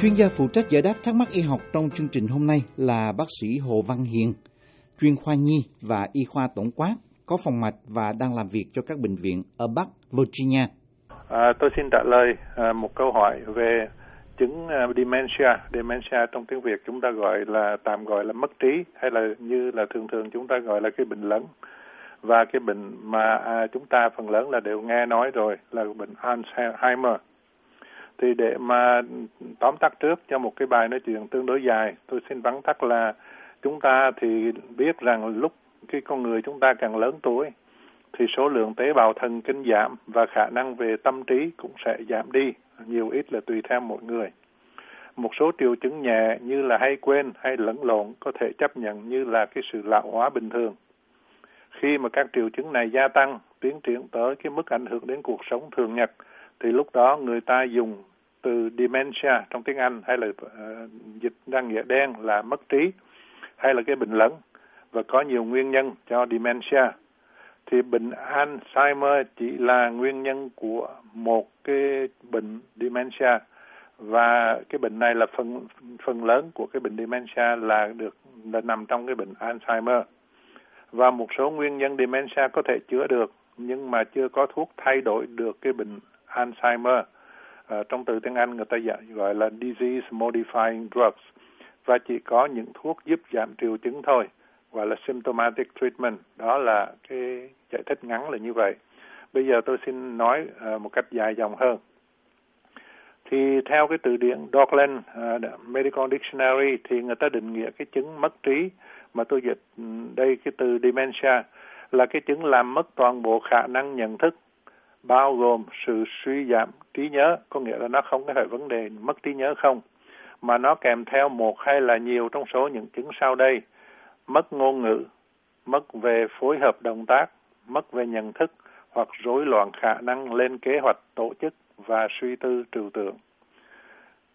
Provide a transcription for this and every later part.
Chuyên gia phụ trách giải đáp thắc mắc y học trong chương trình hôm nay là bác sĩ Hồ Văn Hiền, chuyên khoa nhi và y khoa tổng quát, có phòng mạch và đang làm việc cho các bệnh viện ở Bắc Virginia. À, tôi xin trả lời à, một câu hỏi về chứng à, dementia. Dementia trong tiếng Việt chúng ta gọi là tạm gọi là mất trí hay là như là thường thường chúng ta gọi là cái bệnh lẫn và cái bệnh mà à, chúng ta phần lớn là đều nghe nói rồi là bệnh Alzheimer thì để mà tóm tắt trước cho một cái bài nói chuyện tương đối dài, tôi xin vắn tắt là chúng ta thì biết rằng lúc cái con người chúng ta càng lớn tuổi, thì số lượng tế bào thần kinh giảm và khả năng về tâm trí cũng sẽ giảm đi, nhiều ít là tùy theo mỗi người. Một số triệu chứng nhẹ như là hay quên hay lẫn lộn có thể chấp nhận như là cái sự lão hóa bình thường. Khi mà các triệu chứng này gia tăng, tiến triển tới cái mức ảnh hưởng đến cuộc sống thường nhật, thì lúc đó người ta dùng từ dementia trong tiếng Anh hay là uh, dịch ra nghĩa đen là mất trí hay là cái bệnh lẫn và có nhiều nguyên nhân cho dementia. Thì bệnh Alzheimer chỉ là nguyên nhân của một cái bệnh dementia và cái bệnh này là phần phần lớn của cái bệnh dementia là được là nằm trong cái bệnh Alzheimer. Và một số nguyên nhân dementia có thể chữa được nhưng mà chưa có thuốc thay đổi được cái bệnh Alzheimer à, trong từ tiếng Anh người ta dạ- gọi là disease modifying drugs và chỉ có những thuốc giúp giảm triệu chứng thôi gọi là symptomatic treatment. Đó là cái giải thích ngắn là như vậy. Bây giờ tôi xin nói uh, một cách dài dòng hơn. Thì theo cái từ điển Dockland uh, ờ, Medical Dictionary thì người ta định nghĩa cái chứng mất trí mà tôi dịch ừ, đây cái từ dementia là cái chứng làm mất toàn bộ khả năng nhận thức bao gồm sự suy giảm trí nhớ, có nghĩa là nó không có hệ vấn đề mất trí nhớ không, mà nó kèm theo một hay là nhiều trong số những chứng sau đây. Mất ngôn ngữ, mất về phối hợp động tác, mất về nhận thức hoặc rối loạn khả năng lên kế hoạch tổ chức và suy tư trừu tượng.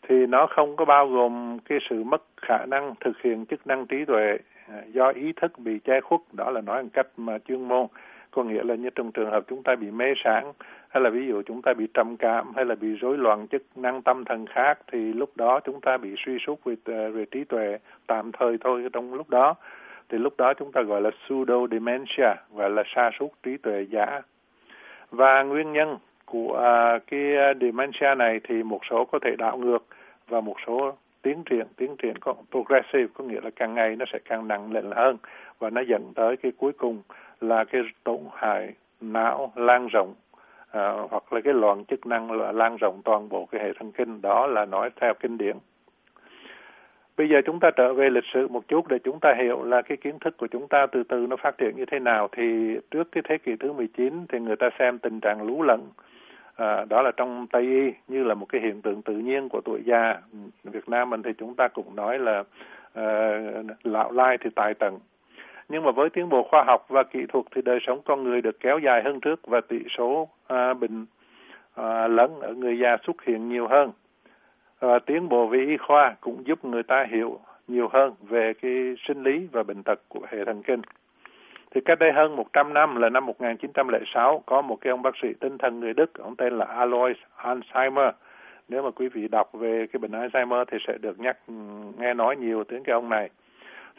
Thì nó không có bao gồm cái sự mất khả năng thực hiện chức năng trí tuệ à, do ý thức bị che khuất, đó là nói một cách mà chuyên môn có nghĩa là như trong trường hợp chúng ta bị mê sảng, hay là ví dụ chúng ta bị trầm cảm hay là bị rối loạn chức năng tâm thần khác thì lúc đó chúng ta bị suy sút về, ờ, về trí tuệ tạm thời thôi trong lúc đó. Thì lúc đó chúng ta gọi là pseudo dementia gọi là sa sút trí tuệ giả. Và nguyên nhân của à, cái ờ, dementia này thì một số có thể đảo ngược và một số tiến triển tiến triển có progressive có nghĩa là càng ngày nó sẽ càng nặng lên hơn và nó dẫn tới cái cuối cùng là cái tổn hại não lan rộng à, hoặc là cái loạn chức năng là lan rộng toàn bộ cái hệ thần kinh đó là nói theo kinh điển Bây giờ chúng ta trở về lịch sử một chút để chúng ta hiểu là cái kiến thức của chúng ta từ từ nó phát triển như thế nào. Thì trước cái thế kỷ thứ 19 thì người ta xem tình trạng lú lẫn, à, đó là trong Tây Y như là một cái hiện tượng tự nhiên của tuổi già. Việt Nam mình thì chúng ta cũng nói là à, lão lai thì tài tận. Nhưng mà với tiến bộ khoa học và kỹ thuật thì đời sống con người được kéo dài hơn trước và tỷ số à, bệnh à, lớn ở người già xuất hiện nhiều hơn và tiến bộ về y khoa cũng giúp người ta hiểu nhiều hơn về cái sinh lý và bệnh tật của hệ thần kinh. Thì cách đây hơn 100 năm là năm 1906 có một cái ông bác sĩ tinh thần người Đức, ông tên là Alois Alzheimer. Nếu mà quý vị đọc về cái bệnh Alzheimer thì sẽ được nhắc ừ, nghe nói nhiều đến cái ông này.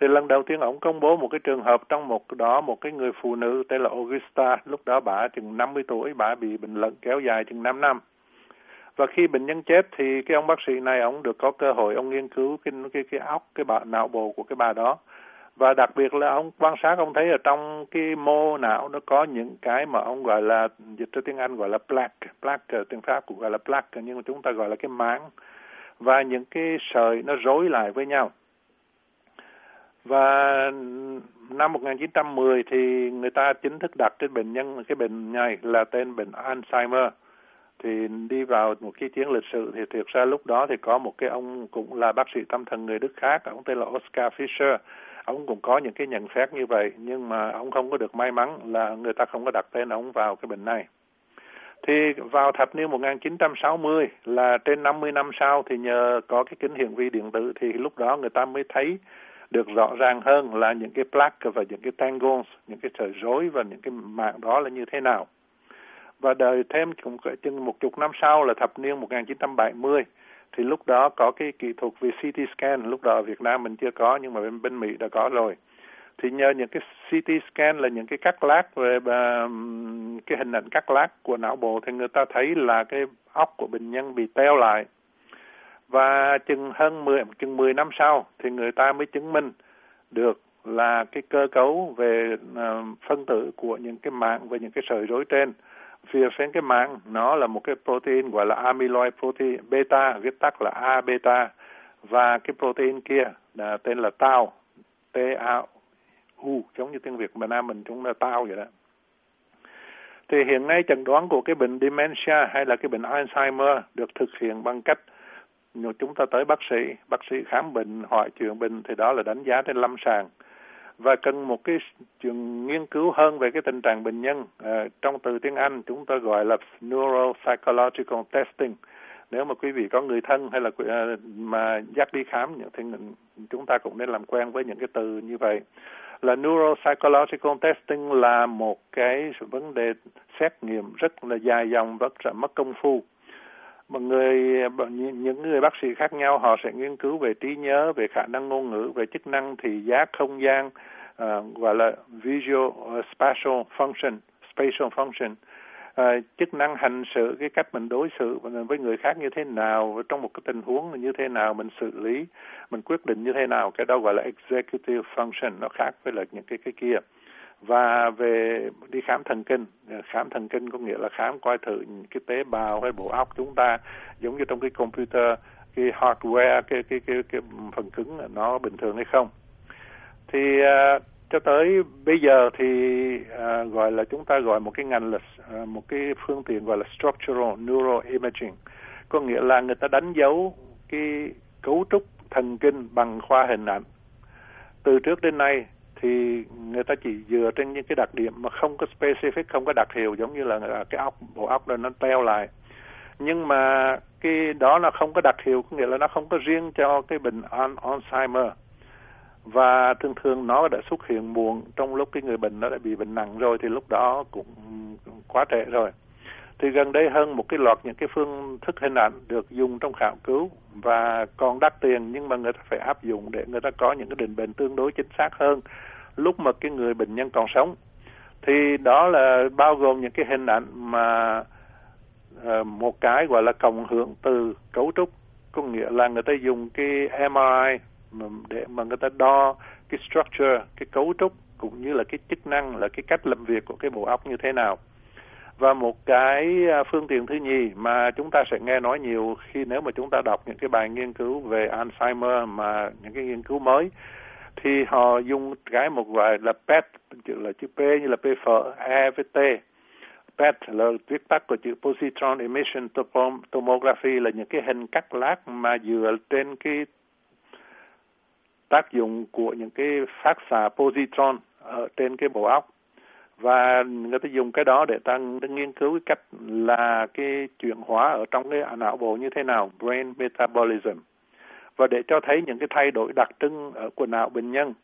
Thì lần đầu tiên ông công bố một cái trường hợp trong một đó một cái người phụ nữ tên là Augusta, lúc đó bà chừng 50 tuổi, bà bị bệnh lợn kéo dài chừng 5 năm. Và khi bệnh nhân chết thì cái ông bác sĩ này ông được có cơ hội ông nghiên cứu cái cái cái óc cái bà não bộ của cái bà đó. Và đặc biệt là ông quan sát ông thấy ở trong cái mô não nó có những cái mà ông gọi là dịch ra tiếng Anh gọi là plaque. Plaque tiếng Pháp cũng gọi là plaque nhưng mà chúng ta gọi là cái máng. Và những cái sợi nó rối lại với nhau và năm 1910 thì người ta chính thức đặt trên bệnh nhân cái bệnh này là tên bệnh Alzheimer thì đi vào một cái chiến lịch sử thì thực ra lúc đó thì có một cái ông cũng là bác sĩ tâm thần người Đức khác, ông tên là Oscar Fischer. Ông cũng có những cái nhận xét như vậy, nhưng mà ông không có được may mắn là người ta không có đặt tên ông vào cái bệnh này. Thì vào thập niên 1960 là trên 50 năm sau thì nhờ có cái kính hiển vi điện tử thì lúc đó người ta mới thấy được rõ ràng hơn là những cái plaque và những cái tangles, những cái sợi rối và những cái mạng đó là như thế nào. Và đời thêm cũng chừng một chục năm sau là thập niên 1970 thì lúc đó có cái kỹ thuật về CT scan. Lúc đó ở Việt Nam mình chưa có nhưng mà bên bên Mỹ đã có rồi. Thì nhờ những cái CT scan là những cái cắt lát về à, cái hình ảnh cắt lát của não bộ thì người ta thấy là cái óc của bệnh nhân bị teo lại và chừng hơn 10 chừng 10 năm sau thì người ta mới chứng minh được là cái cơ cấu về uh, phân tử của những cái mạng và những cái sợi rối trên. Phía trên cái mạng nó là một cái protein gọi là amyloid protein beta viết tắt là A beta. Và cái protein kia là tên là tau T A U giống như tiếng Việt mà Nam mình chúng là tau vậy đó. Thì hiện nay chẩn đoán của cái bệnh dementia hay là cái bệnh Alzheimer được thực hiện bằng cách chúng ta tới bác sĩ, bác sĩ khám bệnh, hỏi chuyện bệnh thì đó là đánh giá trên lâm sàng. Và cần một cái trường nghiên cứu hơn về cái tình trạng bệnh nhân. À, trong từ tiếng Anh chúng ta gọi là neuropsychological testing. Nếu mà quý vị có người thân hay là ờ, mà dắt đi khám thì chúng ta cũng nên làm quen với những cái từ như vậy. Là neuropsychological testing là một cái vấn đề xét nghiệm rất là dài dòng và rất mất công phu mà người những người bác sĩ khác nhau họ sẽ nghiên cứu về trí nhớ về khả năng ngôn ngữ về chức năng thị giác không gian uh, gọi là visual uh, spatial function spatial function. Uh, chức năng hành xử cái cách mình đối xử với người khác như thế nào trong một cái tình huống như thế nào mình xử lý mình quyết định như thế nào cái đó gọi là executive function nó khác với là những cái cái kia và về đi khám thần kinh khám thần kinh có nghĩa là khám coi thử cái tế bào hay bộ óc chúng ta giống như trong cái computer cái hardware cái cái cái cái phần cứng nó bình thường hay không. Thì uh, cho tới bây giờ thì uh, gọi là chúng ta gọi một cái ngành là uh, một cái phương tiện gọi là structural neuroimaging. Có nghĩa là người ta đánh dấu cái cấu trúc thần kinh bằng khoa hình ảnh. Từ trước đến nay thì người ta chỉ dựa trên những cái đặc điểm mà không có specific, không có đặc hiệu giống như là cái óc, bộ óc đó nó teo lại. Nhưng mà cái đó là không có đặc hiệu, có nghĩa là nó không có riêng cho cái bệnh Alzheimer. Và thường thường nó đã xuất hiện muộn trong lúc cái người bệnh nó đã bị bệnh nặng rồi thì lúc đó cũng quá trễ rồi. Thì gần đây hơn một cái loạt những cái phương thức hình ảnh được dùng trong khảo cứu và còn đắt tiền nhưng mà người ta phải áp dụng để người ta có những cái định bệnh tương đối chính xác hơn lúc mà cái người bệnh nhân còn sống. Thì đó là bao gồm những cái hình ảnh mà uh, một cái gọi là cộng hưởng từ cấu trúc. Có nghĩa là người ta dùng cái MRI để mà người ta đo cái structure cái cấu trúc cũng như là cái chức năng là cái cách làm việc của cái bộ óc như thế nào. Và một cái à, phương tiện thứ nhì mà chúng ta sẽ nghe nói nhiều khi nếu mà chúng ta đọc những cái bài nghiên cứu về Alzheimer mà những cái nghiên cứu mới thì họ dùng cái một loại là PET chữ là chữ P như là P phở E với T. PET là viết tắt của chữ positron emission tomography là những cái hình cắt lát mà dựa trên cái tác dụng của những cái phát xạ positron ở trên cái bộ óc. Và người ta dùng cái đó để tăng để nghiên cứu cái cách là cái chuyển hóa ở trong cái não bộ như thế nào, brain metabolism và để cho thấy những cái thay đổi đặc trưng ở của não bệnh nhân.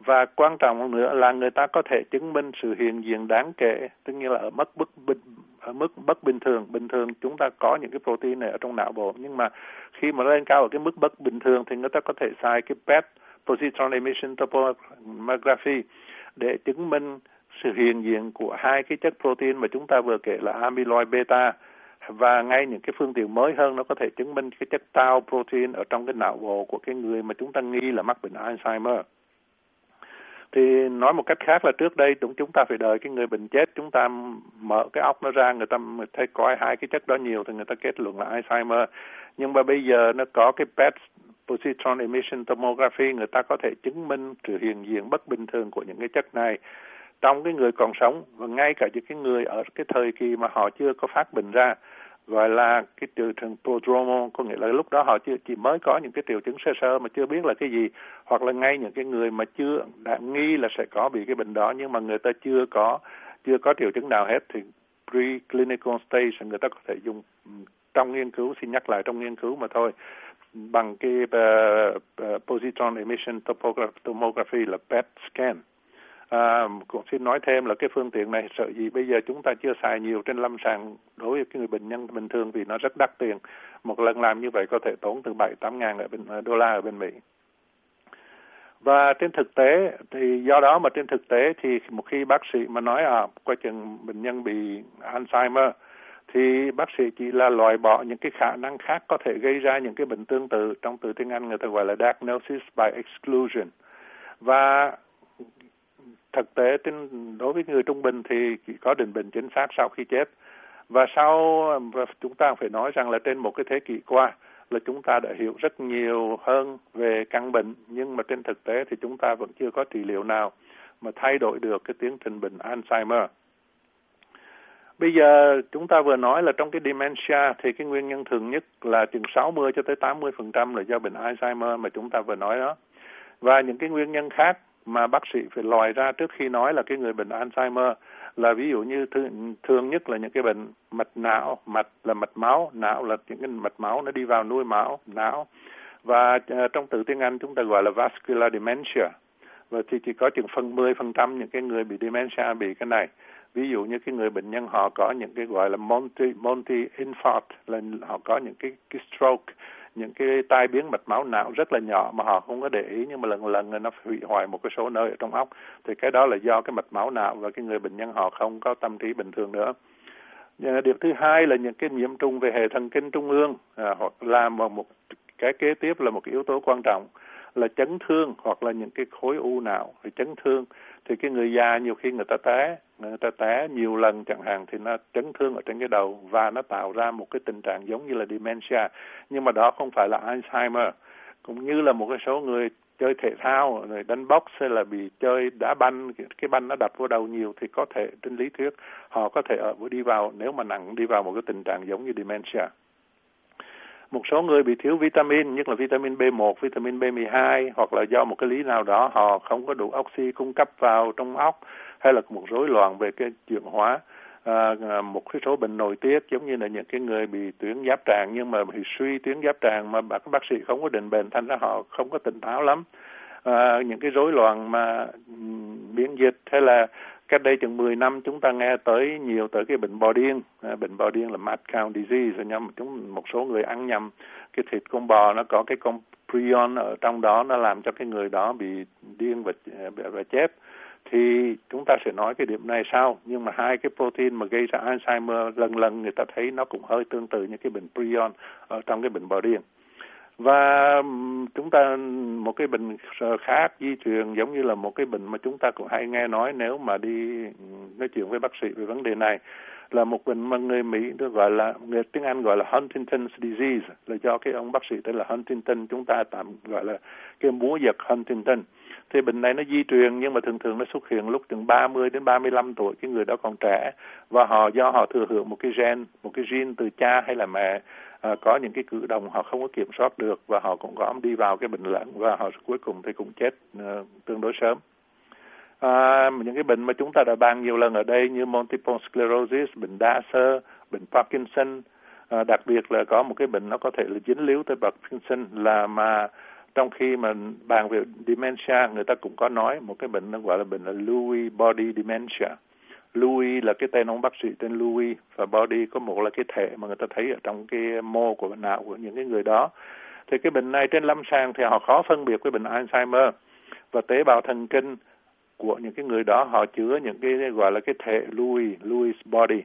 Và quan trọng hơn nữa là người ta có thể chứng minh sự hiện diện đáng kể, tức như là ở mức bất bình, ở mức bất bình thường. Bình thường chúng ta có những cái protein này ở trong não bộ, nhưng mà khi mà lên cao ở cái mức bất bình thường thì người ta có thể xài cái PET, positron emission tomography để chứng minh sự hiện diện của hai cái chất protein mà chúng ta vừa kể là amyloid beta và ngay những cái phương tiện mới hơn nó có thể chứng minh cái chất tau protein ở trong cái não bộ của cái người mà chúng ta nghi là mắc bệnh Alzheimer. Thì nói một cách khác là trước đây chúng chúng ta phải đợi cái người bệnh chết, chúng ta mở cái óc nó ra, người ta thấy coi hai cái chất đó nhiều thì người ta kết luận là Alzheimer. Nhưng mà bây giờ nó có cái PET positron emission tomography, người ta có thể chứng minh sự hiện diện bất bình thường của những cái chất này trong cái người còn sống và ngay cả những cái người ở cái thời kỳ mà họ chưa có phát bệnh ra gọi là cái triệu chứng prodromal có nghĩa là lúc đó họ chưa chỉ mới có những cái triệu chứng sơ sơ mà chưa biết là cái gì hoặc là ngay những cái người mà chưa đã nghi là sẽ có bị cái bệnh đó nhưng mà người ta chưa có chưa có triệu chứng nào hết thì preclinical stage người ta có thể dùng ừ, trong nghiên cứu xin nhắc lại trong nghiên cứu mà thôi. Bằng cái uh, uh, positron emission tomography là PET scan. À, cũng xin nói thêm là cái phương tiện này sợ gì bây giờ chúng ta chưa xài nhiều trên lâm sàng đối với cái người bệnh nhân bình thường vì nó rất đắt tiền. Một lần làm như vậy có thể tốn từ 7 8 ngàn ở bên ờ, đô la ở bên Mỹ. Và trên thực tế thì do đó mà trên thực tế thì một khi bác sĩ mà nói à coi chừng bệnh nhân bị Alzheimer thì bác sĩ chỉ là loại bỏ những cái khả năng khác có thể gây ra những cái bệnh tương tự trong từ tiếng Anh người ta gọi là diagnosis by exclusion và thực tế đối với người trung bình thì chỉ có định bệnh chính xác sau khi chết và sau chúng ta phải nói rằng là trên một cái thế kỷ qua là chúng ta đã hiểu rất nhiều hơn về căn bệnh nhưng mà trên thực tế thì chúng ta vẫn chưa có trị liệu nào mà thay đổi được cái tiến trình bệnh Alzheimer. Bây giờ chúng ta vừa nói là trong cái dementia thì cái nguyên nhân thường nhất là chừng 60 cho tới 80 phần trăm là do bệnh Alzheimer mà chúng ta vừa nói đó. Và những cái nguyên nhân khác mà bác sĩ phải lòi ra trước khi nói là cái người bệnh Alzheimer là ví dụ như thường, thường nhất là những cái bệnh mạch não, mạch là mạch máu, não là những cái mạch máu nó đi vào nuôi máu, não. Và uh, trong từ tiếng Anh chúng ta gọi là vascular dementia. Và thì chỉ có chừng phần 10% những cái người bị dementia bị cái này ví dụ như cái người bệnh nhân họ có những cái gọi là multi multi infarct là họ có những cái cái stroke những cái tai biến mạch máu não rất là nhỏ mà họ không có để ý nhưng mà lần lần nó hủy hoại một cái số nơi ở trong óc. Thì cái đó là do cái mạch máu não và cái người bệnh nhân họ không có tâm trí bình thường nữa. Điều thứ hai là những cái nhiễm trùng về hệ thần kinh trung ương à, hoặc là một, một cái kế tiếp là một cái yếu tố quan trọng là chấn thương, hoặc là những cái khối u nào thì chấn thương, thì cái người già nhiều khi người ta té, người ta té nhiều lần chẳng hạn thì nó chấn thương ở trên cái đầu và nó tạo ra một cái tình trạng giống như là dementia. Nhưng mà đó không phải là Alzheimer, cũng như là một cái số người chơi thể thao, rồi đánh box hay là bị chơi đá banh, cái banh nó đập vào đầu nhiều thì có thể, trên lý thuyết, họ có thể ở, đi vào, nếu mà nặng, đi vào một cái tình trạng giống như dementia một số người bị thiếu vitamin nhất là vitamin B1, vitamin B12 hoặc là do một cái lý nào đó họ không có đủ oxy cung cấp vào trong óc hay là một rối loạn về cái chuyển hóa. À, à một cái số bệnh nội tiết giống như là những cái người bị tuyến giáp tràng nhưng mà bị suy tuyến giáp tràng mà các bác sĩ không có định bệnh thành ra họ không có tỉnh táo lắm. À, những cái rối loạn mà ừ, miễn dịch hay là cách đây chừng 10 năm chúng ta nghe tới nhiều tới cái bệnh bò điên. À, bệnh bò điên là mad cow disease nhầm chúng một số người ăn nhầm cái thịt con bò nó có cái con prion ở trong đó nó làm cho cái người đó bị điên và à, và chết. Thì chúng ta sẽ nói cái điểm này sau nhưng mà hai cái protein mà gây ra Alzheimer lần lần người ta thấy nó cũng hơi tương tự như cái bệnh prion ở trong cái bệnh bò điên và chúng ta, một cái bệnh khác di truyền giống như là một cái bệnh mà chúng ta cũng hay nghe nói nếu mà đi nói chuyện với bác sĩ về vấn đề này, là một bệnh mà người Mỹ được gọi là, người tiếng Anh gọi là Huntington's disease, là do cái ông bác sĩ tên là Huntington, chúng ta tạm gọi là cái búa giật Huntington. Thì bệnh này nó di truyền nhưng mà thường thường nó xuất hiện lúc từ 30 đến 35 tuổi, cái người đó còn trẻ, và họ do họ thừa hưởng một cái gen, một cái gene từ cha hay là mẹ à, có những cái cử động họ không có kiểm soát được và họ cũng có đi vào cái bệnh lẫn và họ cuối cùng thì cũng chết ờ, tương đối sớm. À, những cái bệnh mà chúng ta đã bàn nhiều lần ở đây như multiple sclerosis bệnh đa sơ bệnh Parkinson à, đặc biệt là có một cái bệnh nó có thể là dính líu tới Parkinson là mà trong khi mà bàn về dementia người ta cũng có nói một cái bệnh nó gọi là bệnh là Lewy body dementia. Louis là cái tên ông bác sĩ tên Louis và body có một là cái thể mà người ta thấy ở trong cái mô của não của những cái người đó. Thì cái bệnh này trên lâm sàng thì họ khó phân biệt với bệnh Alzheimer và tế bào thần kinh của những cái người đó, họ chứa những cái gọi là cái thể Louis Louis body.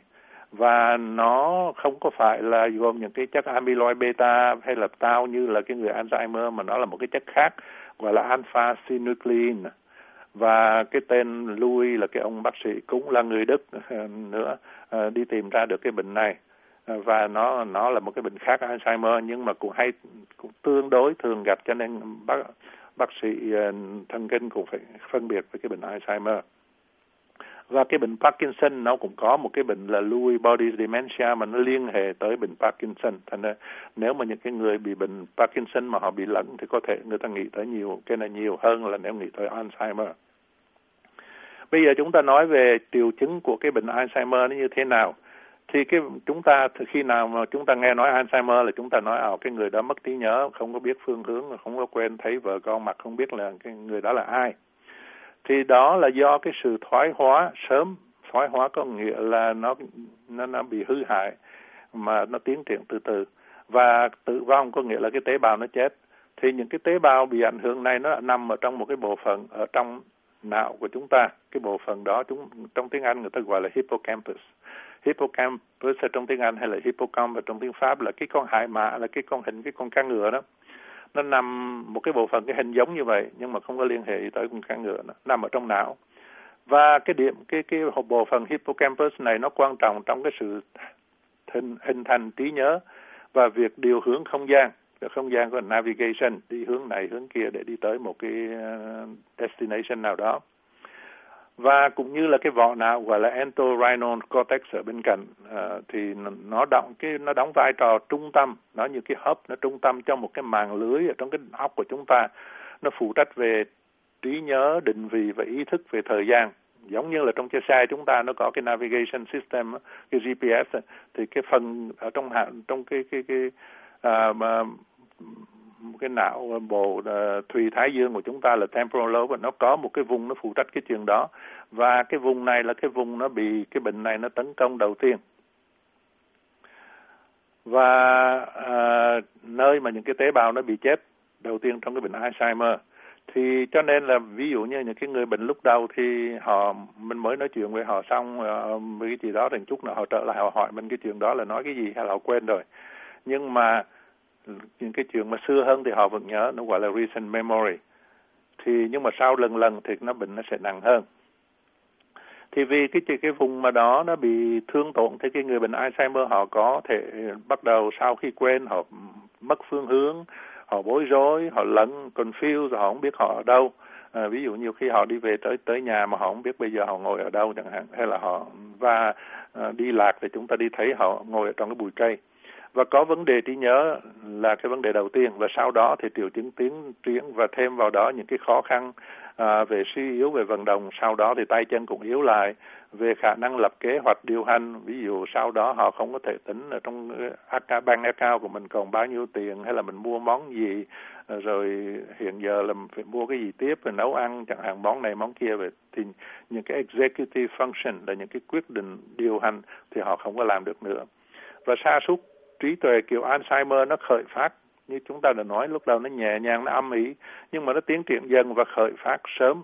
Và nó không có phải là gồm những cái chất amyloid beta hay là tau như là cái người Alzheimer, mà nó là một cái chất khác gọi là alpha synuclein và cái tên Louis là cái ông bác sĩ cũng là người Đức ờ, nữa ờ, đi tìm ra được cái bệnh này. Ờ, và nó nó là một cái bệnh khác Alzheimer, nhưng mà cũng hay, cũng tương đối thường gặp cho nên bác bác sĩ thần kinh cũng phải phân biệt với cái bệnh Alzheimer và cái bệnh Parkinson, nó cũng có một cái bệnh là Lewy body dementia mà nó liên hệ tới bệnh Parkinson. Thành ra nếu mà những cái người bị bệnh Parkinson mà họ bị lẫn thì có thể người ta nghĩ tới nhiều, cái này nhiều hơn là nếu nghĩ tới Alzheimer. Bây giờ chúng ta nói về triệu chứng của cái bệnh Alzheimer nó như thế nào. Thì cái, chúng ta, khi nào mà chúng ta nghe nói Alzheimer là chúng ta nói à cái người đó mất trí nhớ, không có biết phương hướng, không có quen thấy vợ con mặt, không biết là cái người đó là ai thì đó là do cái sự thoái hóa, sớm thoái hóa có nghĩa là nó nó nó bị hư hại, mà nó tiến triển từ từ. Và tử vong có nghĩa là cái tế bào nó chết. Thì những cái tế bào bị ảnh hưởng này nó nằm ở trong một cái bộ phận ở trong não của chúng ta. Cái bộ phận đó chúng, trong tiếng Anh người ta gọi là hippocampus. Hippocampus ở trong tiếng Anh hay là hippocampus trong tiếng Pháp là cái con hải mã, là cái con hình, cái con cá ngựa đó nó nằm một cái bộ phận cái hình giống như vậy, nhưng mà không có liên hệ tới con kháng ngựa nó nằm ở trong não. Và cái điểm, cái cái bộ phận hippocampus này nó quan trọng trong cái sự hình hình thành trí nhớ và việc điều hướng không gian. Cái không gian của navigation, đi hướng này, hướng kia để đi tới một cái ờ, destination nào đó và cũng như là cái vỏ não gọi là entorhinal cortex ở bên cạnh uh, thì nó đóng cái nó đóng vai trò trung tâm. Nó như cái hấp nó trung tâm cho một cái màng lưới ở trong cái óc của chúng ta. Nó phụ trách về trí nhớ định vị và ý thức về thời gian. Giống như là trong chiếc xe chúng ta nó có cái navigation system cái GPS thì cái phần ở trong hạn trong cái cái cái à, mà cái não ờ, bộ ờ, uh, thùy thái dương của chúng ta là temporal lobe nó có một cái vùng nó phụ trách cái chuyện đó. Và cái vùng này là cái vùng nó bị cái bệnh này nó tấn công đầu tiên. Và uh, nơi mà những cái tế bào nó bị chết đầu tiên trong cái bệnh Alzheimer. Thì cho nên là ví dụ như những cái người bệnh lúc đầu thì họ mình mới nói chuyện với họ xong uh, với cái gì đó thì chút nữa họ trở lại họ hỏi mình cái chuyện đó là nói cái gì hay là họ quên rồi. Nhưng mà những cái chuyện mà xưa hơn thì họ vẫn nhớ nó gọi là recent memory. Thì nhưng mà sau lần lần thì nó bệnh nó sẽ nặng hơn. Thì vì cái cái vùng mà đó nó bị thương tổn thì cái người bệnh Alzheimer họ có thể bắt đầu sau khi quên họ mất phương hướng họ bối rối họ lẫn confused họ không biết họ ở đâu. À, ví dụ nhiều khi họ đi về tới tới nhà mà họ không biết bây giờ họ ngồi ở đâu chẳng hạn hay là họ và à, đi lạc thì chúng ta đi thấy họ ngồi ở trong cái bụi cây và có vấn đề trí nhớ là cái vấn đề đầu tiên. Và sau đó thì triệu chứng tiến triển và thêm vào đó những cái khó khăn à, về suy yếu về vận động. Sau đó thì tay chân cũng yếu lại về khả năng lập kế hoạch điều hành. Ví dụ sau đó họ không có thể tính ở trong account bank account của mình còn bao nhiêu tiền hay là mình mua món gì à, rồi hiện giờ là mình phải mua cái gì tiếp rồi nấu ăn chẳng hạn món này món kia. Về thì những cái executive function là những cái quyết định điều hành thì họ không có làm được nữa. Và sa sút trí tuệ kiểu Alzheimer nó khởi phát. Như chúng ta đã nói lúc đầu nó nhẹ nhàng nó âm ý nhưng mà nó tiến triển dần và khởi phát sớm.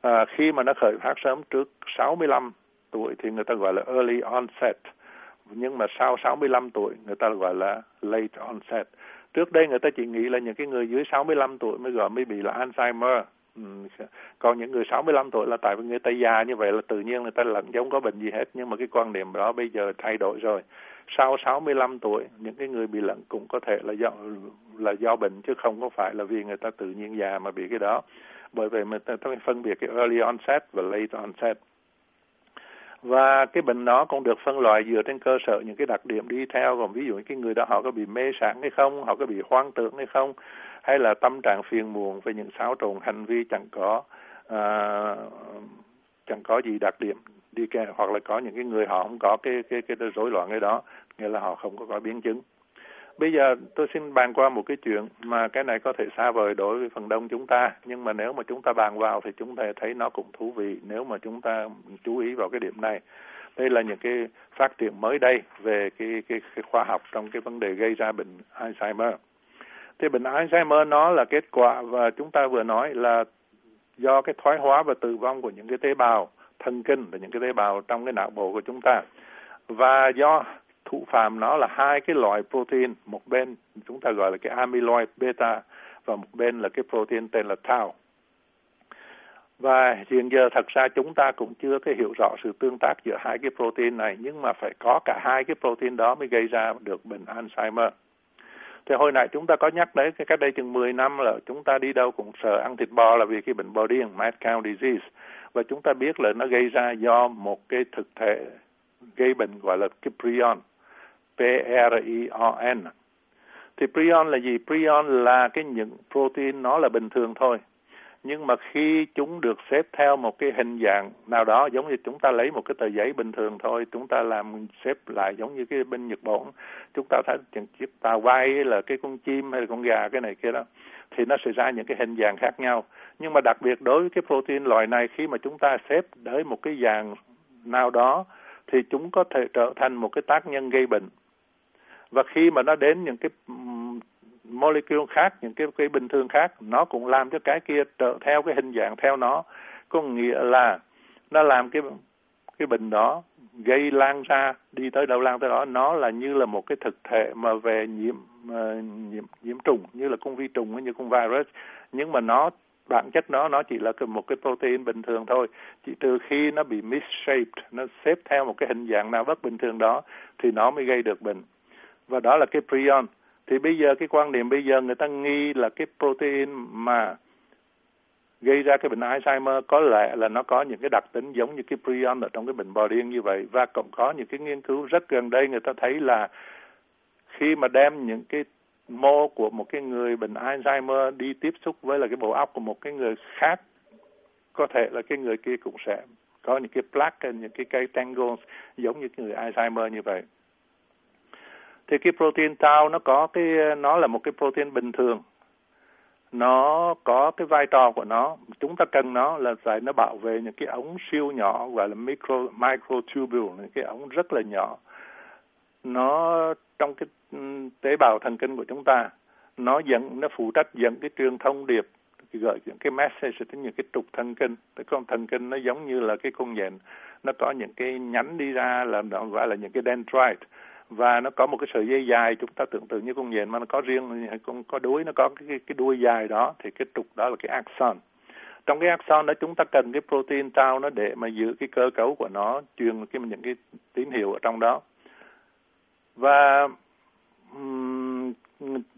À, khi mà nó khởi phát sớm trước 65 tuổi thì người ta gọi là early onset. Nhưng mà sau 65 tuổi người ta gọi là late onset. Trước đây người ta chỉ nghĩ là những cái người dưới 65 tuổi mới gọi mới bị là Alzheimer. Ừ, còn những người 65 tuổi là tại vì người ta già như vậy là tự nhiên người ta lẫn giống có bệnh gì hết. Nhưng mà cái quan niệm đó bây giờ thay đổi rồi sau 65 tuổi những cái người bị lẫn cũng có thể là do là do bệnh chứ không có phải là vì người ta tự nhiên già mà bị cái đó. Bởi vậy mình ta phải phân biệt cái early onset và late onset. Và cái bệnh đó cũng được phân loại dựa trên cơ sở những cái đặc điểm đi theo. Còn ví dụ những cái người đó họ có bị mê sảng hay không họ có bị hoang tưởng hay không hay là tâm trạng phiền muộn về những xáo trộn hành vi chẳng có uh, chẳng có gì đặc điểm đi kèm hoặc là có những cái người họ không có cái cái cái rối loạn cái đó nghĩa là họ không có có biến chứng. Bây giờ tôi xin bàn qua một cái chuyện mà cái này có thể xa vời đối với phần đông chúng ta nhưng mà nếu mà chúng ta bàn vào thì chúng ta thấy nó cũng thú vị nếu mà chúng ta chú ý vào cái điểm này. Đây là những cái phát triển mới đây về cái, cái, cái khoa học trong cái vấn đề gây ra bệnh Alzheimer. Thì bệnh Alzheimer nó là kết quả và chúng ta vừa nói là do cái thoái hóa và tử vong của những cái tế bào thần kinh và những cái tế bào trong cái não bộ của chúng ta và do thủ phạm nó là hai cái loại protein một bên chúng ta gọi là cái amyloid beta và một bên là cái protein tên là tau và hiện giờ thật ra chúng ta cũng chưa cái hiểu rõ sự tương tác giữa hai cái protein này nhưng mà phải có cả hai cái protein đó mới gây ra được bệnh Alzheimer. Thì hồi nãy chúng ta có nhắc đấy, cái cách đây chừng 10 năm là chúng ta đi đâu cũng sợ ăn thịt bò là vì cái bệnh bò điên, mad cow disease. Và chúng ta biết là nó gây ra do một cái thực thể gây bệnh gọi là cái prion. P-R-I-O-N. Thì prion là gì? Prion là cái những protein nó là bình thường thôi. Nhưng mà khi chúng được xếp theo một cái hình dạng nào đó giống như chúng ta lấy một cái tờ giấy bình thường thôi, chúng ta làm xếp lại giống như cái bên Nhật Bản, chúng ta thấy những chiếc tà bay là cái con chim hay là con gà cái này kia đó thì nó sẽ ra những cái hình dạng khác nhau. Nhưng mà đặc biệt đối với cái protein loại này, khi mà chúng ta xếp tới một cái dạng nào đó, thì chúng có thể trở thành một cái tác nhân gây bệnh. Và khi mà nó đến những cái molecule khác, những cái cái bình thường khác, nó cũng làm cho cái kia trở theo cái hình dạng theo nó. Có nghĩa là nó làm cái cái bệnh đó gây lan ra đi tới đâu lan tới đó nó là như là một cái thực thể mà về nhiễm uh, nhiễm nhiễm trùng như là con vi trùng hay như con virus. Nhưng mà nó bản chất nó nó chỉ là một cái protein bình thường thôi. Chỉ trừ khi nó bị misshaped nó xếp theo một cái hình dạng nào bất bình thường đó thì nó mới gây được bệnh. Và đó là cái prion. Thì bây giờ cái quan niệm bây giờ người ta nghi là cái protein mà gây ra cái bệnh Alzheimer, có lẽ là nó có những cái đặc tính giống như cái prion ở trong cái bệnh bò điên như vậy. Và cũng có những cái nghiên cứu rất gần đây người ta thấy là khi mà đem những cái mô của một cái người bệnh Alzheimer đi tiếp xúc với là cái bộ óc của một cái người khác, có thể là cái người kia cũng sẽ có những cái plaque những cái cây tangles giống như cái người Alzheimer như vậy. Thì cái protein tau nó có cái, nó là một cái protein bình thường nó có cái vai trò của nó. Chúng ta cần nó là phải nó bảo vệ những cái ống siêu nhỏ, gọi là micro, microtubule, những cái ống rất là nhỏ. Nó, trong cái ừ, tế bào thần kinh của chúng ta, nó dẫn, nó phụ trách dẫn cái truyền thông điệp gửi những cái message đến những cái trục thần kinh. Cái con thần kinh nó giống như là cái con nhện. Nó có những cái nhánh đi ra là nó gọi là những cái dendrite và nó có một cái sợi dây dài chúng ta tưởng tượng như con nhện mà nó có riêng con có đuôi nó có cái cái đuôi dài đó thì cái trục đó là cái axon. Trong cái axon đó chúng ta cần cái protein tau nó để mà giữ cái cơ cấu của nó truyền cái những cái tín hiệu ở trong đó. Và um,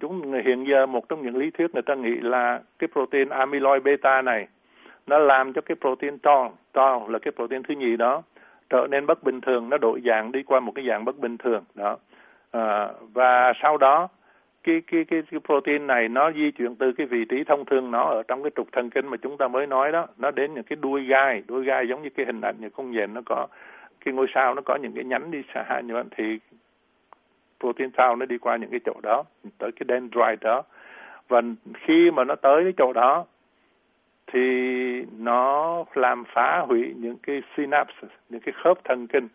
chúng hiện giờ một trong những lý thuyết người ta nghĩ là cái protein amyloid beta này nó làm cho cái protein tau tau là cái protein thứ nhì đó trở nên bất bình thường nó đổi dạng đi qua một cái dạng bất bình thường đó. À, và sau đó cái, cái cái cái protein này nó di chuyển từ cái vị trí thông thường nó ở trong cái trục thần kinh mà chúng ta mới nói đó nó đến những cái đuôi gai. Đuôi gai giống như cái hình ảnh như con nhện nó có cái ngôi sao nó có những cái nhánh đi xa như vậy thì protein sao nó đi qua những cái chỗ đó tới cái dendrite đó. Và khi mà nó tới cái chỗ đó thì nó làm phá hủy những cái synapse, những cái khớp thần kinh.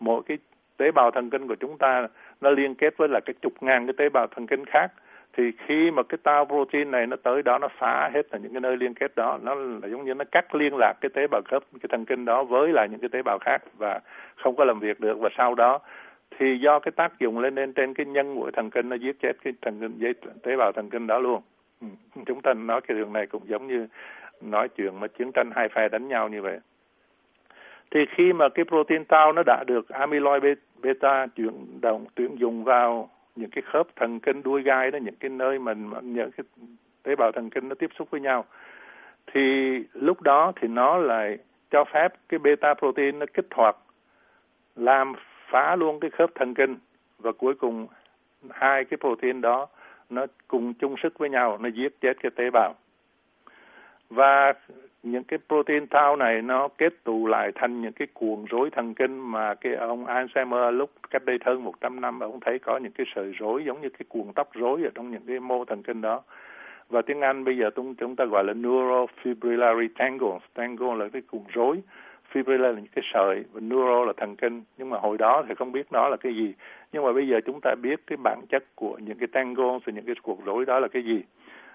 Mỗi cái tế bào thần kinh của chúng ta nó liên kết với là cái chục ngàn cái tế bào thần kinh khác. Thì khi mà cái tau protein này nó tới đó nó phá hết là những cái nơi liên kết đó, nó là giống như nó cắt liên lạc cái tế bào khớp cái thần kinh đó với lại những cái tế bào khác và không có làm việc được và sau đó thì do cái tác dụng lên lên trên cái nhân của thần kinh nó giết chết cái thần kinh tế bào thần kinh đó luôn. Ừ, chúng ta nói cái đường này cũng giống như nói chuyện mà chiến tranh hai phe đánh nhau như vậy. Thì khi mà cái protein tau nó đã được amyloid beta chuyển động, tuyển dụng vào những cái khớp thần kinh đuôi gai đó, những cái nơi mà những cái tế bào thần kinh nó tiếp xúc với nhau, thì lúc đó thì nó lại cho phép cái beta protein nó kích hoạt, làm phá luôn cái khớp thần kinh, và cuối cùng hai cái protein đó nó cùng chung sức với nhau, nó giết chết cái tế bào và những cái protein tau này nó kết tụ lại thành những cái cuộn rối thần kinh mà cái ông Alzheimer lúc cách đây hơn 100 năm ông thấy có những cái sợi rối giống như cái cuộn tóc rối ở trong những cái mô thần kinh đó. Và tiếng Anh bây giờ chúng chúng ta gọi là neurofibrillary tangles. Tangle là cái cuộn rối, fibrilla là những cái sợi, và neuro là thần kinh. Nhưng mà hồi đó thì không biết nó là cái gì. Nhưng mà bây giờ chúng ta biết cái bản chất của những cái tangles và những cái cuộn rối đó là cái gì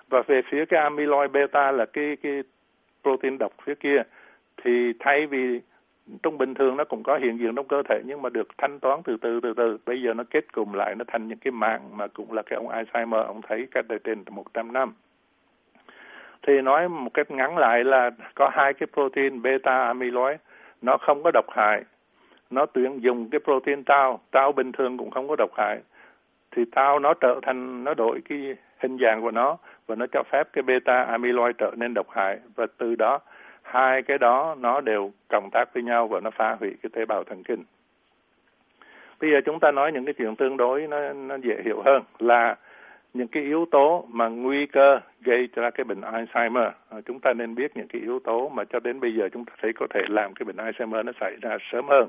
và về phía cái amyloid beta là cái cái protein độc phía kia, thì thay vì trong bình thường nó cũng có hiện diện trong cơ thể nhưng mà được thanh toán từ từ từ từ, bây giờ nó kết cùng lại, nó thành những cái mạng mà cũng là cái ông Alzheimer, ông thấy cách đây trên 100 năm. Thì nói một cách ngắn lại là có hai cái protein beta amyloid, nó không có độc hại. Nó tuyển dùng cái protein tau tau bình thường cũng không có độc hại. Thì tau nó trở thành, nó đổi cái hình dạng của nó và nó cho phép cái beta amyloid trở nên độc hại và từ đó, hai cái đó nó đều cộng tác với nhau và nó phá hủy cái tế bào thần kinh. Bây giờ chúng ta nói những cái chuyện tương đối nó nó dễ hiểu hơn là những cái yếu tố mà nguy cơ gây ra cái bệnh Alzheimer. À, chúng ta nên biết những cái yếu tố mà cho đến bây giờ chúng ta thấy có thể làm cái bệnh Alzheimer nó xảy ra sớm hơn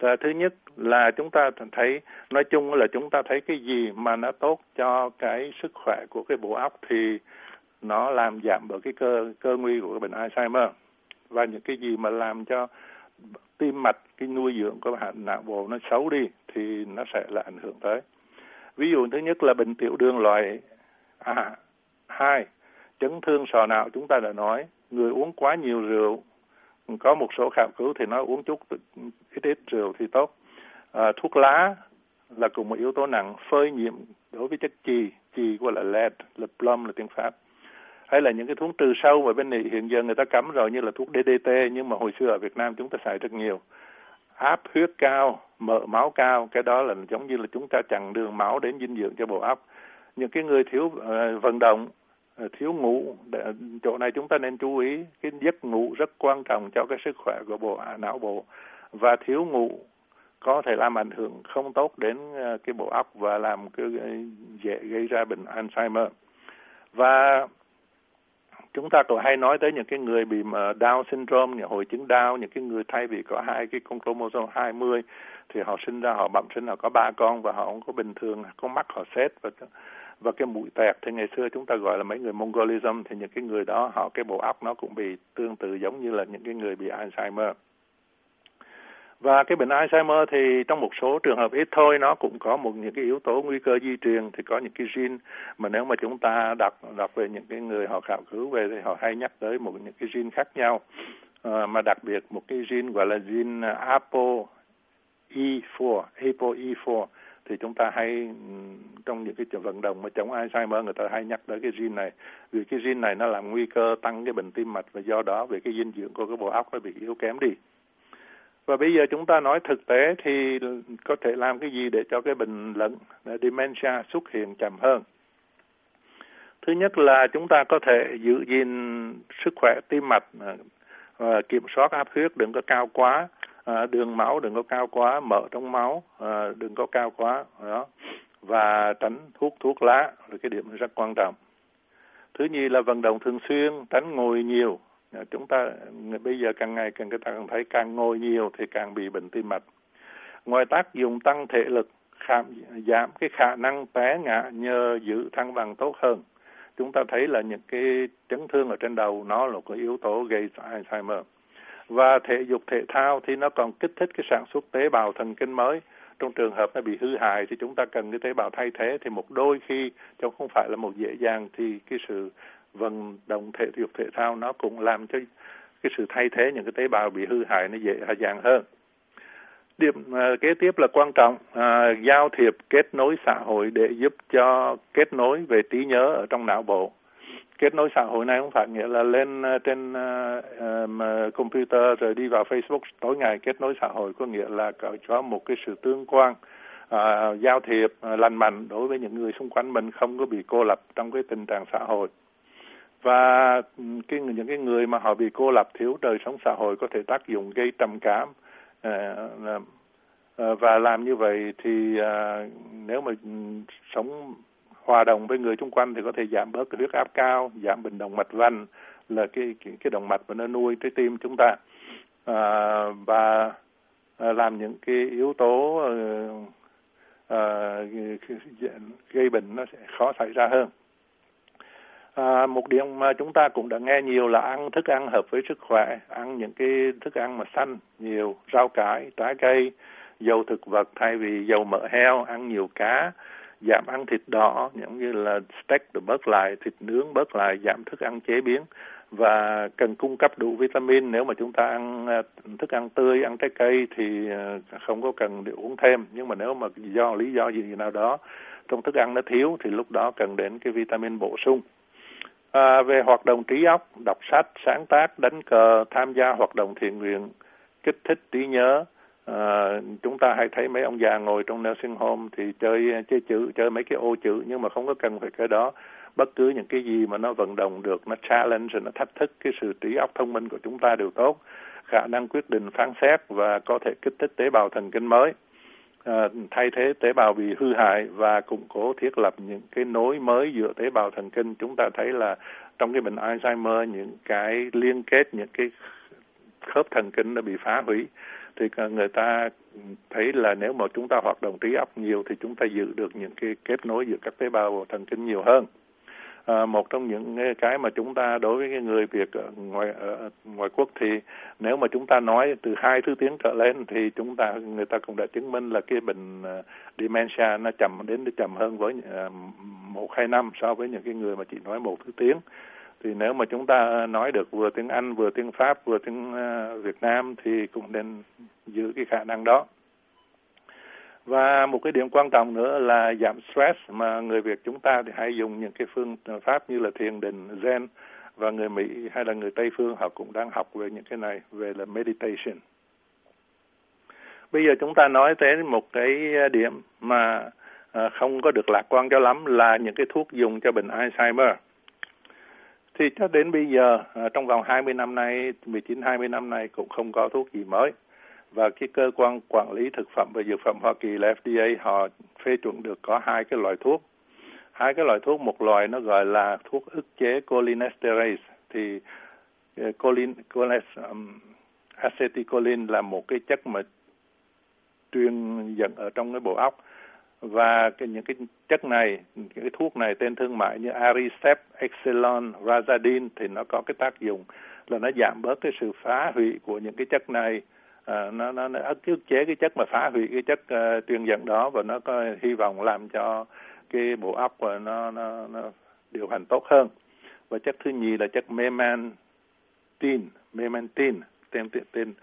là thứ nhất là chúng ta thấy, nói chung là chúng ta thấy cái gì mà nó tốt cho cái sức khỏe của cái bộ óc thì nó làm giảm bởi cái cơ cơ nguy của cái bệnh Alzheimer. Và những cái gì mà làm cho tim mạch, cái nuôi dưỡng của bạn, não bộ nó xấu đi thì nó sẽ là ảnh hưởng tới. Ví dụ thứ nhất là bệnh tiểu đường loại A hai, chấn thương sọ não, chúng ta đã nói, người uống quá nhiều rượu có một số khảo cứu thì nói uống chút ít ít rượu thì tốt. À, thuốc lá là cùng một yếu tố nặng phơi nhiễm đối với chất chì chì gọi là lead là plum là tiếng pháp. Hay là những cái thuốc trừ sâu mà bên này hiện giờ người ta cấm rồi như là thuốc DDT nhưng mà hồi xưa ở Việt Nam chúng ta xài rất nhiều. Áp huyết cao mỡ máu cao cái đó là giống như là chúng ta chặn đường máu đến dinh dưỡng cho bộ óc. Những cái người thiếu uh, vận động Ờ, thiếu ngủ. Chỗ này chúng ta nên chú ý cái giấc ngủ rất quan trọng cho cái sức khỏe của bộ à, não bộ. Và thiếu ngủ có thể làm ảnh hưởng không tốt đến ờ, cái bộ óc và làm cái dễ gây ra bệnh Alzheimer. Và chúng ta còn hay nói tới những cái người bị mà Down syndrome, những hội chứng Down, những cái người thay vì có hai cái con chromosome 20 thì họ sinh ra họ bẩm sinh họ có ba con và họ không có bình thường, có mắt họ xét và và cái mũi tẹt thì ngày xưa chúng ta gọi là mấy người Mongolism thì những cái người đó họ cái bộ óc nó cũng bị tương tự giống như là những cái người bị Alzheimer. Và cái bệnh Alzheimer thì trong một số trường hợp ít thôi nó cũng có một những cái yếu tố nguy cơ di truyền thì có những cái gene. Mà nếu mà chúng ta đọc đọc về những cái người họ khảo cứu về thì họ hay nhắc tới một những cái gene khác nhau. À, mà đặc biệt một cái gene gọi là gene APO E4, ApoE4 thì chúng ta hay trong những cái vận động mà chống Alzheimer, người ta hay nhắc tới cái gene này. Vì cái gene này nó làm nguy cơ tăng cái bệnh tim mạch và do đó về cái dinh dưỡng của cái bộ óc nó bị yếu kém đi. Và bây giờ chúng ta nói thực tế thì có thể làm cái gì để cho cái bệnh lẫn ờ, dementia xuất hiện chậm hơn? Thứ nhất là chúng ta có thể giữ gìn sức khỏe tim mạch và kiểm soát áp huyết đừng có cao quá à, đường máu đừng có cao quá mỡ trong máu à, đừng có cao quá đó. Và tránh thuốc thuốc lá là cái điểm rất quan trọng. Thứ nhì là vận động thường xuyên tránh ngồi nhiều. À, chúng ta bây giờ càng ngày càng người ta càng thấy càng ngồi nhiều thì càng bị bệnh tim mạch. Ngoài tác dụng tăng thể lực khám, giảm cái khả năng té ngã nhờ giữ thăng bằng tốt hơn. Chúng ta thấy là những cái chấn thương ở trên đầu nó là cái yếu tố gây Alzheimer và thể dục thể thao thì nó còn kích thích cái sản xuất tế bào thần kinh mới. Trong trường hợp nó bị hư hại thì chúng ta cần cái tế bào thay thế. Thì một đôi khi trong không phải là một dễ dàng thì cái sự vận động thể dục thể thao nó cũng làm cho cái sự thay thế những cái tế bào bị hư hại nó dễ dàng hơn. Điểm uh, kế tiếp là quan trọng uh, giao thiệp kết nối xã hội để giúp cho kết nối về trí nhớ ở trong não bộ kết nối xã hội này không phải nghĩa là lên ờ, trên uh, um, computer rồi đi vào Facebook tối ngày kết nối xã hội có nghĩa là có một cái sự tương quan uh, giao thiệp uh, lành mạnh đối với những người xung quanh mình không có bị cô lập trong cái tình trạng xã hội. Và ừ, cái những cái người mà họ bị cô lập thiếu đời sống xã hội có thể tác dụng gây trầm cảm à, à, và làm như vậy thì à, nếu mà ừ, sống hòa đồng với người xung quanh thì có thể giảm bớt cái huyết áp cao giảm bệnh động mạch vành là cái cái, cái động mạch mà nó nuôi trái tim chúng ta. À, và à, làm những cái yếu tố à, à, gây bệnh nó sẽ khó xảy ra hơn. À, một điểm mà chúng ta cũng đã nghe nhiều là ăn thức ăn hợp với sức khỏe, ăn những cái thức ăn mà xanh nhiều, rau cải, trái cây, dầu thực vật thay vì dầu mỡ heo, ăn nhiều cá, giảm ăn thịt đỏ, giống như là steak được bớt lại, thịt nướng bớt lại, giảm thức ăn chế biến. Và cần cung cấp đủ vitamin. Nếu mà chúng ta ăn à, thức ăn tươi ăn trái cây thì à, không có cần để uống thêm. Nhưng mà nếu mà do lý do gì nào đó trong thức ăn nó thiếu thì lúc đó cần đến cái vitamin bổ sung. À, về hoạt động trí óc, đọc sách, sáng tác, đánh cờ, tham gia hoạt động thiện nguyện, kích thích trí nhớ. À, chúng ta hay thấy mấy ông già ngồi trong nursing home thì chơi ờ, chơi chữ, chơi mấy cái ô chữ nhưng mà không có cần phải cái đó. Bất cứ những cái gì mà nó vận động được, nó challenge, nó thách thức cái sự trí óc thông minh của chúng ta đều tốt. Khả năng quyết định phán xét và có thể kích thích tế bào thần kinh mới. À, thay thế tế bào bị hư hại và củng cố thiết lập những cái nối mới giữa tế bào thần kinh chúng ta thấy là trong cái bệnh Alzheimer những cái liên kết những cái khớp thần kinh đã bị phá hủy thì người ta thấy là nếu mà chúng ta hoạt động trí óc nhiều thì chúng ta giữ được những cái kết nối giữa các tế bào thần kinh nhiều hơn. À, một trong những cái mà chúng ta đối với cái người Việt ở ngoài ở ngoài quốc thì nếu mà chúng ta nói từ hai thứ tiếng trở lên thì chúng ta người ta cũng đã chứng minh là cái bệnh à, dementia nó chậm đến chậm hơn với à, một hai năm so với những cái người mà chỉ nói một thứ tiếng thì nếu mà chúng ta nói được vừa tiếng Anh, vừa tiếng Pháp, vừa tiếng ờ, Việt Nam thì cũng nên giữ cái khả năng đó và một cái điểm quan trọng nữa là giảm stress mà người Việt chúng ta thì hay dùng những cái phương pháp như là thiền định, Zen và người Mỹ hay là người Tây phương, họ cũng đang học về những cái này, về là meditation. Bây giờ chúng ta nói tới một cái điểm mà ờ, không có được lạc quan cho lắm là những cái thuốc dùng cho bệnh Alzheimer. Thì cho đến bây giờ à, trong vòng 20 năm nay, 19 20 năm nay cũng không có thuốc gì mới. Và cái cơ quan quản lý thực phẩm và dược phẩm Hoa Kỳ là FDA họ phê chuẩn được có hai cái loại thuốc. Hai cái loại thuốc một loại nó gọi là thuốc ức chế cholinesterase thì colin cholin, um, acetylcholine là một cái chất mà truyền dẫn ở trong cái bộ óc và cái, những cái chất này những cái thuốc này tên thương mại như Aricept, Exelon, Razadin thì nó có cái tác dụng là nó giảm bớt cái sự phá hủy của những cái chất này. À, nó nó nó ức chế cái chất mà phá hủy cái chất uh, truyền dẫn đó và nó có hy vọng làm cho cái bộ óc và nó nó nó điều hành tốt hơn. Và chất thứ nhì là chất memantine memantine tên tên tên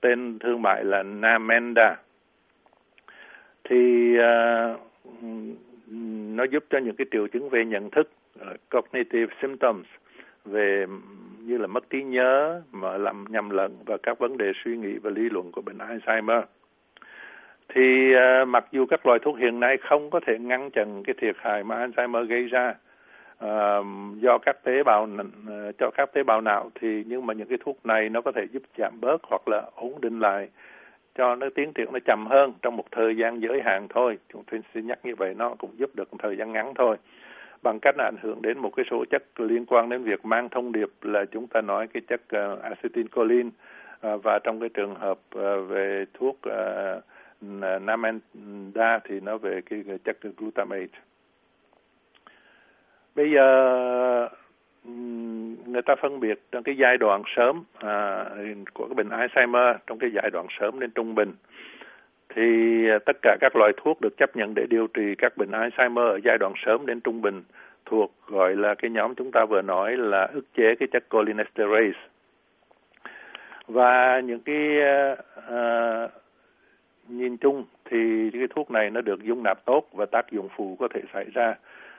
tên thương mại là Namenda thì uh, nó giúp cho những cái triệu chứng về nhận thức uh, cognitive symptoms về như là mất trí nhớ mà làm nhầm lẫn và các vấn đề suy nghĩ và lý luận của bệnh Alzheimer. Thì uh, mặc dù các loại thuốc hiện nay không có thể ngăn chặn cái thiệt hại mà Alzheimer gây ra uh, do các tế bào uh, cho các tế bào não thì nhưng mà những cái thuốc này nó có thể giúp giảm bớt hoặc là ổn định lại cho nó tiến triển nó chậm hơn trong một thời gian giới hạn thôi chúng tôi xin nhắc như vậy nó cũng giúp được một thời gian ngắn thôi bằng cách là ảnh hưởng đến một cái số chất liên quan đến việc mang thông điệp là chúng ta nói cái chất uh, acetylcholine uh, và trong cái trường hợp uh, về thuốc uh, Namenda thì nó về cái, cái chất glutamate. Bây giờ người ta phân biệt trong cái giai đoạn sớm à, của cái bệnh Alzheimer trong cái giai đoạn sớm đến trung bình. Thì à, tất cả các loại thuốc được chấp nhận để điều trị các bệnh Alzheimer ở giai đoạn sớm đến trung bình thuộc gọi là cái nhóm chúng ta vừa nói là ức chế cái chất cholinesterase và những cái uh, nhìn chung thì cái thuốc này nó được dung nạp tốt và tác dụng phụ có thể xảy ra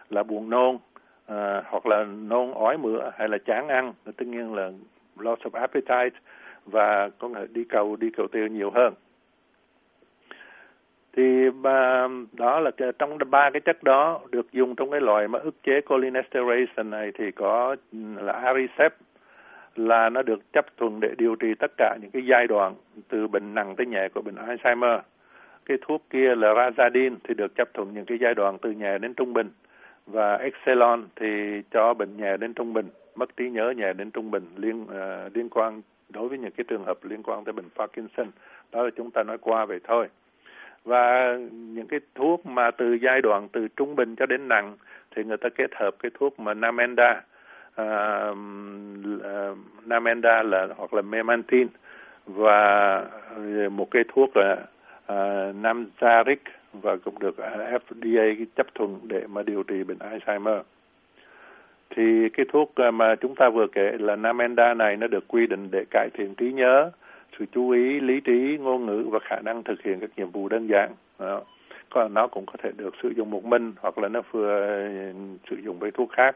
là buồn nôn à, hoặc là nôn ói mửa hay là chán ăn tất nhiên là loss of appetite và có thể đi cầu đi cầu tiêu nhiều hơn thì ba đó là trong ba cái chất đó được dùng trong cái loại mà ức chế cholinesterase này thì có là Aricept là nó được chấp thuận để điều trị tất cả những cái giai đoạn từ bệnh nặng tới nhẹ của bệnh Alzheimer. Cái thuốc kia là Razadin thì được chấp thuận những cái giai đoạn từ nhẹ đến trung bình và Excelon thì cho bệnh nhẹ đến trung bình, mất trí nhớ nhẹ đến trung bình liên uh, liên quan đối với những cái trường hợp liên quan tới bệnh Parkinson. Đó là chúng ta nói qua vậy thôi. Và những cái thuốc mà từ giai đoạn từ trung bình cho đến nặng thì người ta kết hợp cái thuốc mà Namenda uh, Namenda là hoặc là Memantine và một cái thuốc là uh, Namzaric và cũng được FDA chấp thuận để mà điều trị bệnh Alzheimer. Thì cái thuốc à, mà chúng ta vừa kể là Namenda này nó được quy định để cải thiện trí nhớ, sự chú ý, lý trí, ngôn ngữ và khả năng thực hiện các nhiệm vụ đơn giản. Đó. Còn nó cũng có thể được sử dụng một mình hoặc là nó vừa à, sử dụng với thuốc khác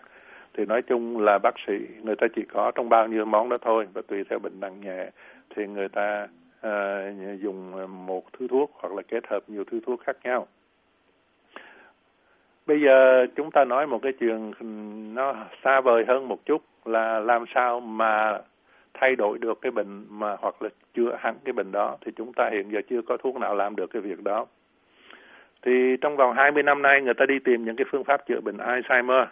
thì nói chung là bác sĩ người ta chỉ có trong bao nhiêu món đó thôi và tùy theo bệnh nặng nhẹ thì người ta à, dùng ờ, một thứ thuốc hoặc là kết hợp nhiều thứ thuốc khác nhau. Bây giờ chúng ta nói một cái chuyện nó xa vời hơn một chút là làm sao mà thay đổi được cái bệnh mà hoặc là chữa hẳn cái bệnh đó thì chúng ta hiện giờ chưa có thuốc nào làm được cái việc đó. Thì trong vòng 20 năm nay người ta đi tìm những cái phương pháp chữa bệnh Alzheimer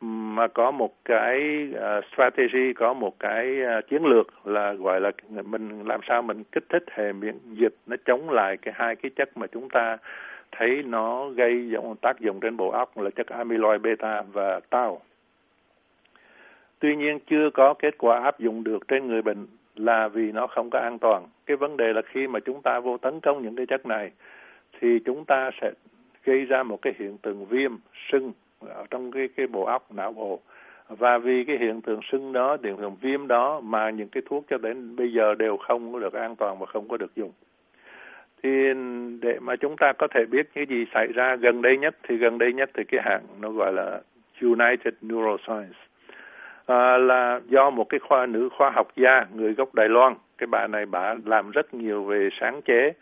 mà có một cái uh, strategy có một cái uh, chiến lược là gọi là mình làm sao mình kích thích hệ miễn dịch nó chống lại cái hai cái chất mà chúng ta thấy nó gây tác dụng trên bộ óc là chất amyloid beta và tau. Tuy nhiên chưa có kết quả áp dụng được trên người bệnh là vì nó không có an toàn. Cái vấn đề là khi mà chúng ta vô tấn công những cái chất này thì chúng ta sẽ gây ra một cái hiện tượng viêm, sưng ở trong cái cái bộ óc não bộ và vì cái hiện tượng sưng đó, hiện tượng viêm đó mà những cái thuốc cho đến bây giờ đều không có được an toàn và không có được dùng. Thì để mà chúng ta có thể biết cái gì xảy ra gần đây nhất thì gần đây nhất thì cái hãng nó gọi là United Neuroscience à, là do một cái khoa nữ khoa học gia người gốc Đài Loan. Cái bà này bà làm rất nhiều về sáng chế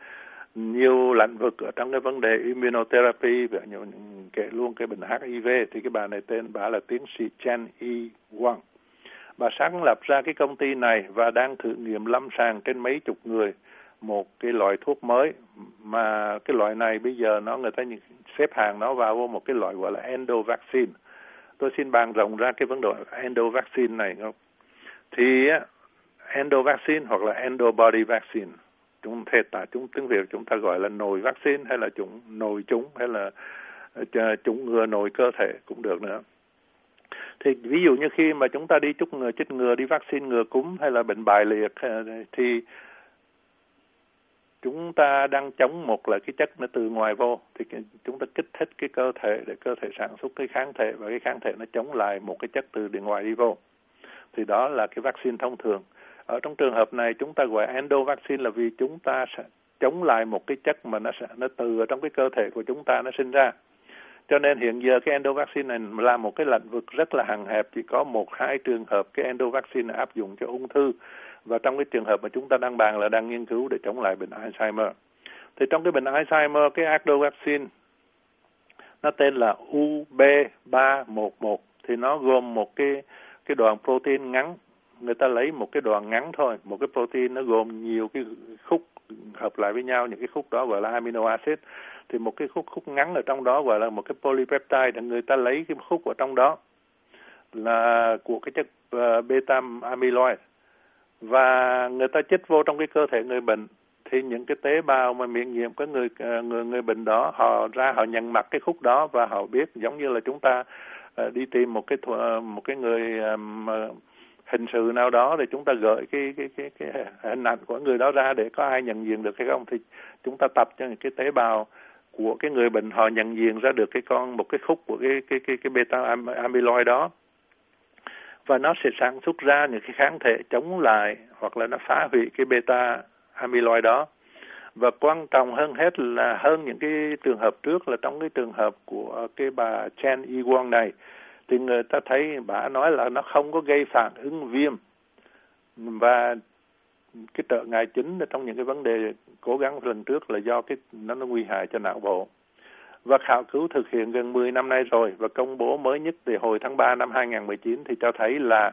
nhiều lĩnh vực ở trong cái vấn đề immunotherapy và nhiều kể luôn cái bệnh HIV thì cái bà này tên bà là tiến sĩ Chen Yi Wang. Bà sáng lập ra cái công ty này và đang thử nghiệm lâm sàng trên mấy chục người một cái loại thuốc mới mà cái loại này bây giờ nó, người ta xếp hàng nó vào vô một cái loại gọi là endo vaccine. Tôi xin bàn rộng ra cái vấn đề endo vaccine này không? Thì endo vaccine hoặc là endo body vaccine chúng thể tại chúng, tiếng việt chúng ta gọi là nồi vaccine hay là chúng, nồi chúng hay là ờ, chúng ngừa nồi cơ thể cũng được nữa. Thì ví dụ như khi mà chúng ta đi chúc ngừa, chích ngừa, đi vaccine ngừa cúm hay là bệnh bại liệt ờ, thì chúng ta đang chống một là cái chất nó từ ngoài vô, thì chúng ta kích thích cái cơ thể để cơ thể sản xuất cái kháng thể và cái kháng thể nó chống lại một cái chất từ bên ngoài đi vô. Thì đó là cái vaccine thông thường ở trong trường hợp này, chúng ta gọi endo vaccine là vì chúng ta sẽ chống lại một cái chất mà nó sẽ, nó từ ở trong cái cơ thể của chúng ta nó sinh ra. Cho nên hiện giờ cái endo vaccine này là một cái lĩnh vực rất là hạn hẹp, chỉ có một, hai trường hợp cái endo vaccine áp dụng cho ung thư. Và trong cái trường hợp mà chúng ta đang bàn là đang nghiên cứu để chống lại bệnh Alzheimer. Thì trong cái bệnh Alzheimer, cái endo vaccine nó tên là UB311 thì nó gồm một cái cái đoạn protein ngắn người ta lấy một cái đoạn ngắn thôi một cái protein nó gồm nhiều cái khúc hợp lại với nhau những cái khúc đó gọi là amino acid. Thì một cái khúc khúc ngắn ở trong đó gọi là một cái polypeptide người ta lấy cái khúc ở trong đó là của cái chất ờ, uh, beta amyloid. Và người ta chích vô trong cái cơ thể người bệnh thì những cái tế bào mà miễn nhiễm của người ờ, người người bệnh đó họ ra họ nhận mặt cái khúc đó và họ biết giống như là chúng ta uh, đi tìm một cái một cái người um, hình sự nào đó thì chúng ta gửi cái cái cái cái hình ảnh của người đó ra để có ai nhận diện được hay không, thì chúng ta tập cho những cái tế bào của cái người bệnh họ nhận diện ra được cái con, một cái khúc của cái cái cái cái beta amyloid đó. Và nó sẽ sản xuất ra những cái kháng thể chống lại hoặc là nó phá hủy cái beta amyloid đó. Và quan trọng hơn hết là, hơn những cái trường hợp trước là trong cái trường hợp của cái bà Chen Yi Wang này thì người ta thấy bà nói là nó không có gây phản ứng viêm. Và cái trợ ngại chính trong những cái vấn đề cố gắng lần trước là do cái nó nó nguy hại cho não bộ. Và khảo cứu thực hiện gần 10 năm nay rồi và công bố mới nhất thì hồi tháng 3 năm 2019 thì cho thấy là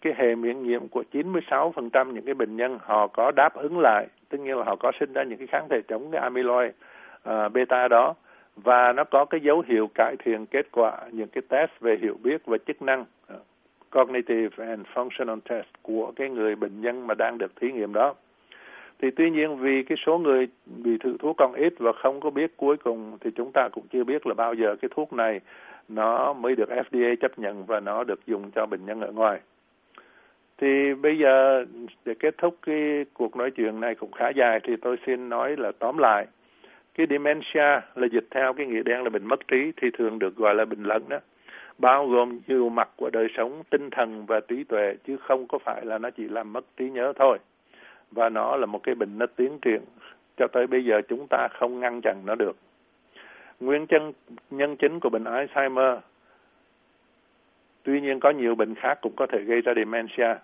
cái hệ miễn nhiễm của 96% những cái bệnh nhân họ có đáp ứng lại, tức nghĩa là họ có sinh ra những cái kháng thể chống cái amyloid uh, beta đó và nó có cái dấu hiệu cải thiện kết quả, những cái test về hiểu biết và chức năng ờ, cognitive and functional test của cái người bệnh nhân mà đang được thí nghiệm đó. Thì tuy nhiên vì cái số người bị thử thuốc còn ít và không có biết cuối cùng, thì chúng ta cũng chưa biết là bao giờ cái thuốc này nó mới được FDA chấp nhận và nó được dùng cho bệnh nhân ở ngoài. Thì bây giờ để kết thúc cái cuộc nói chuyện này cũng khá dài thì tôi xin nói là tóm lại cái dementia là dịch theo cái nghĩa đen là bệnh mất trí, thì thường được gọi là bệnh lẫn đó. Bao gồm nhiều mặt của đời sống tinh thần và trí tuệ, chứ không có phải là nó chỉ làm mất trí nhớ thôi. Và nó là một cái bệnh nó tiến triển, cho tới bây giờ chúng ta không ngăn chặn nó được. Nguyên chân, nhân chính của bệnh Alzheimer, tuy nhiên có nhiều bệnh khác cũng có thể gây ra dementia.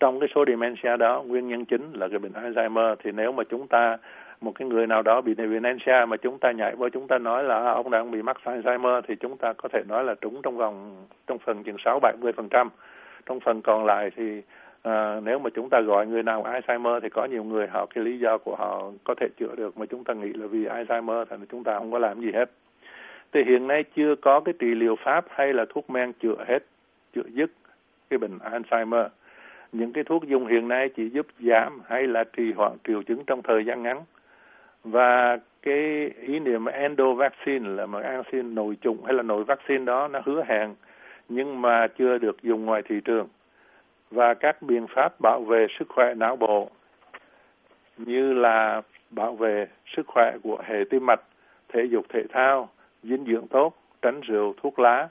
Trong cái số dementia đó, nguyên nhân chính là cái bệnh Alzheimer, thì nếu mà chúng ta một cái người nào đó bị dementia mà chúng ta nhảy vô chúng ta nói là à, ông đang bị mắc Alzheimer thì chúng ta có thể nói là trúng trong vòng trong phần chừng sáu bảy mươi phần trăm. Trong phần còn lại thì à, nếu mà chúng ta gọi người nào Alzheimer thì có nhiều người họ cái lý do của họ có thể chữa được mà chúng ta nghĩ là vì Alzheimer thì chúng ta không có làm gì hết. Thì hiện nay chưa có cái trị liệu pháp hay là thuốc men chữa hết chữa dứt cái bệnh Alzheimer. Những cái thuốc dùng hiện nay chỉ giúp giảm hay là trì hoãn triệu chứng trong thời gian ngắn và cái ý niệm endo vaccine là một vaccine nội trùng hay là nội vaccine đó nó hứa hẹn nhưng mà chưa được dùng ngoài thị trường và các biện pháp bảo vệ sức khỏe não bộ như là bảo vệ sức khỏe của hệ tim mạch, thể dục thể thao, dinh dưỡng tốt, tránh rượu, thuốc lá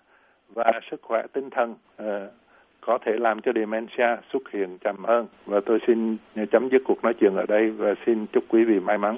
và sức khỏe tinh thần uh, có thể làm cho dementia xuất hiện chậm hơn. Và tôi xin chấm dứt cuộc nói chuyện ở đây và xin chúc quý vị may mắn.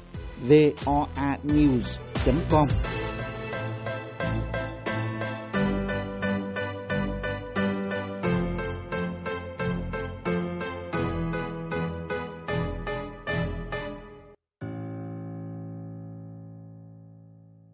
voanews.com